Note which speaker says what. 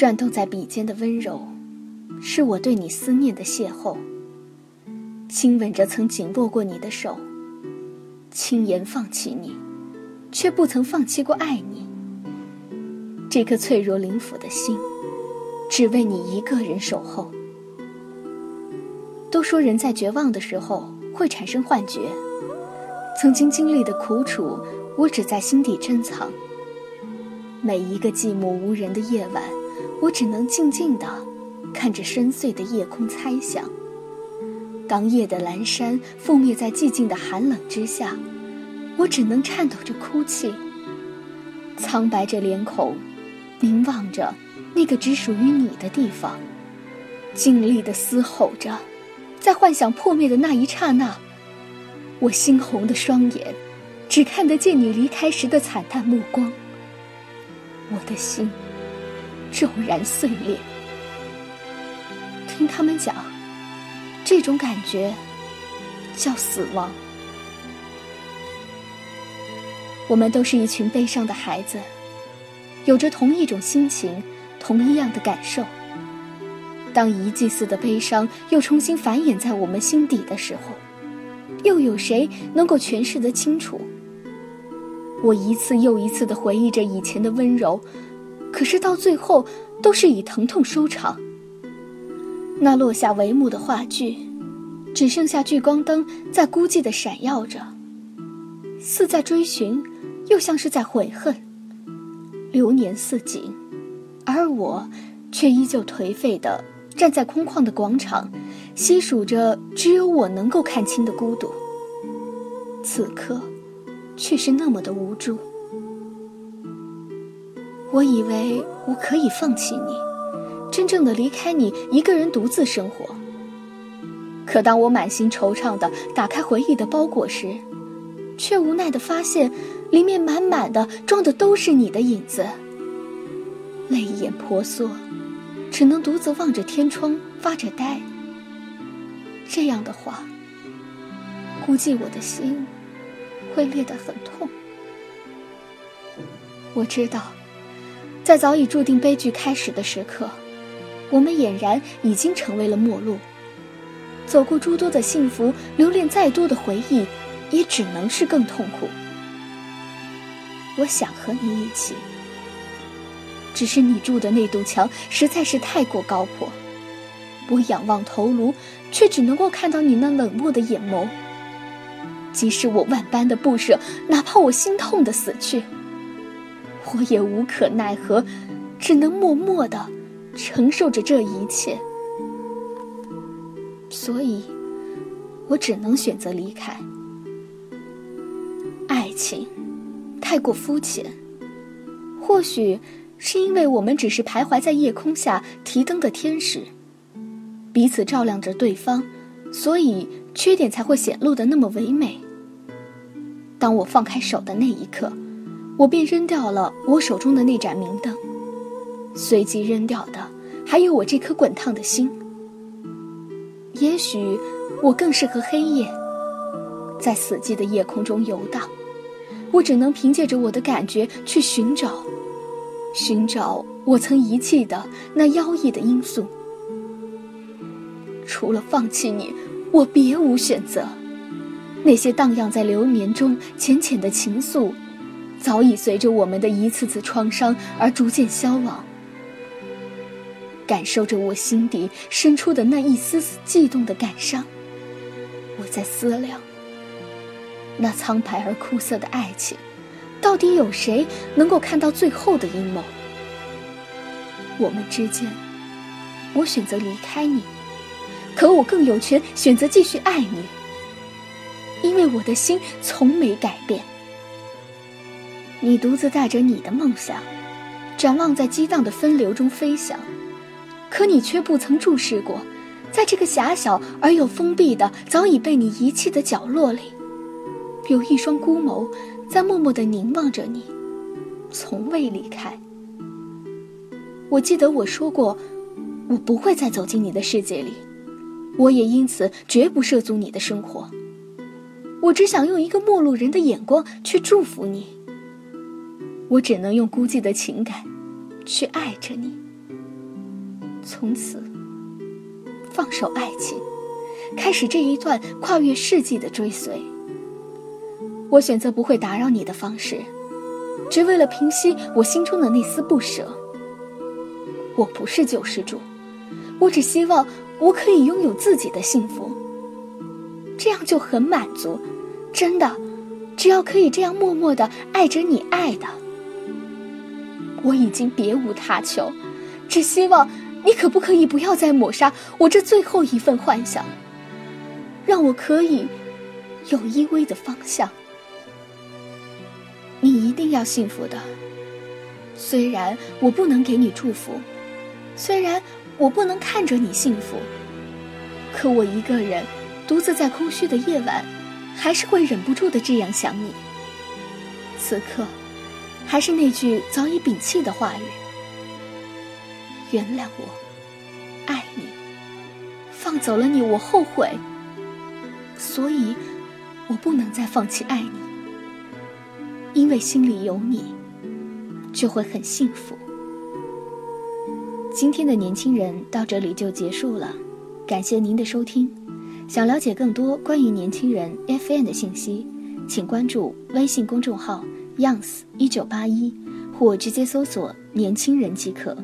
Speaker 1: 转动在笔尖的温柔，是我对你思念的邂逅。亲吻着曾紧握过你的手，轻言放弃你，却不曾放弃过爱你。这颗脆弱灵府的心，只为你一个人守候。都说人在绝望的时候会产生幻觉，曾经经历的苦楚，我只在心底珍藏。每一个寂寞无人的夜晚。我只能静静地看着深邃的夜空，猜想。当夜的阑珊覆灭在寂静的寒冷之下，我只能颤抖着哭泣，苍白着脸孔，凝望着那个只属于你的地方，尽力地嘶吼着，在幻想破灭的那一刹那，我猩红的双眼，只看得见你离开时的惨淡目光。我的心。骤然碎裂。听他们讲，这种感觉叫死亡。我们都是一群悲伤的孩子，有着同一种心情，同一样的感受。当一季似的悲伤又重新繁衍在我们心底的时候，又有谁能够诠释得清楚？我一次又一次的回忆着以前的温柔。可是到最后，都是以疼痛收场。那落下帷幕的话剧，只剩下聚光灯在孤寂的闪耀着，似在追寻，又像是在悔恨。流年似锦，而我，却依旧颓废的站在空旷的广场，细数着只有我能够看清的孤独。此刻，却是那么的无助。我以为我可以放弃你，真正的离开你，一个人独自生活。可当我满心惆怅的打开回忆的包裹时，却无奈的发现，里面满满的装的都是你的影子。泪眼婆娑，只能独自望着天窗发着呆。这样的话，估计我的心会裂得很痛。我知道。在早已注定悲剧开始的时刻，我们俨然已经成为了陌路。走过诸多的幸福，留恋再多的回忆，也只能是更痛苦。我想和你一起，只是你住的那堵墙实在是太过高破。我仰望头颅，却只能够看到你那冷漠的眼眸。即使我万般的不舍，哪怕我心痛的死去。我也无可奈何，只能默默的承受着这一切。所以，我只能选择离开。爱情太过肤浅，或许是因为我们只是徘徊在夜空下提灯的天使，彼此照亮着对方，所以缺点才会显露的那么唯美。当我放开手的那一刻。我便扔掉了我手中的那盏明灯，随即扔掉的还有我这颗滚烫的心。也许我更适合黑夜，在死寂的夜空中游荡。我只能凭借着我的感觉去寻找，寻找我曾遗弃的那妖异的因素。除了放弃你，我别无选择。那些荡漾在流年中浅浅的情愫。早已随着我们的一次次创伤而逐渐消亡。感受着我心底深处的那一丝丝悸动的感伤，我在思量：那苍白而枯涩的爱情，到底有谁能够看到最后的阴谋？我们之间，我选择离开你，可我更有权选择继续爱你。因为我的心从没改变。你独自带着你的梦想，展望在激荡的分流中飞翔，可你却不曾注视过，在这个狭小而又封闭的、早已被你遗弃的角落里，有一双孤眸在默默地凝望着你，从未离开。我记得我说过，我不会再走进你的世界里，我也因此绝不涉足你的生活。我只想用一个陌路人的眼光去祝福你。我只能用孤寂的情感，去爱着你。从此，放手爱情，开始这一段跨越世纪的追随。我选择不会打扰你的方式，只为了平息我心中的那丝不舍。我不是救世主，我只希望我可以拥有自己的幸福，这样就很满足。真的，只要可以这样默默的爱着你爱的。我已经别无他求，只希望你可不可以不要再抹杀我这最后一份幻想，让我可以有依偎的方向。你一定要幸福的，虽然我不能给你祝福，虽然我不能看着你幸福，可我一个人独自在空虚的夜晚，还是会忍不住的这样想你。此刻。还是那句早已摒弃的话语：原谅我，爱你。放走了你，我后悔。所以，我不能再放弃爱你，因为心里有你，就会很幸福。今天的年轻人到这里就结束了，感谢您的收听。想了解更多关于年轻人 FM 的信息，请关注微信公众号。样子一九八一，或直接搜索“年轻人”即可。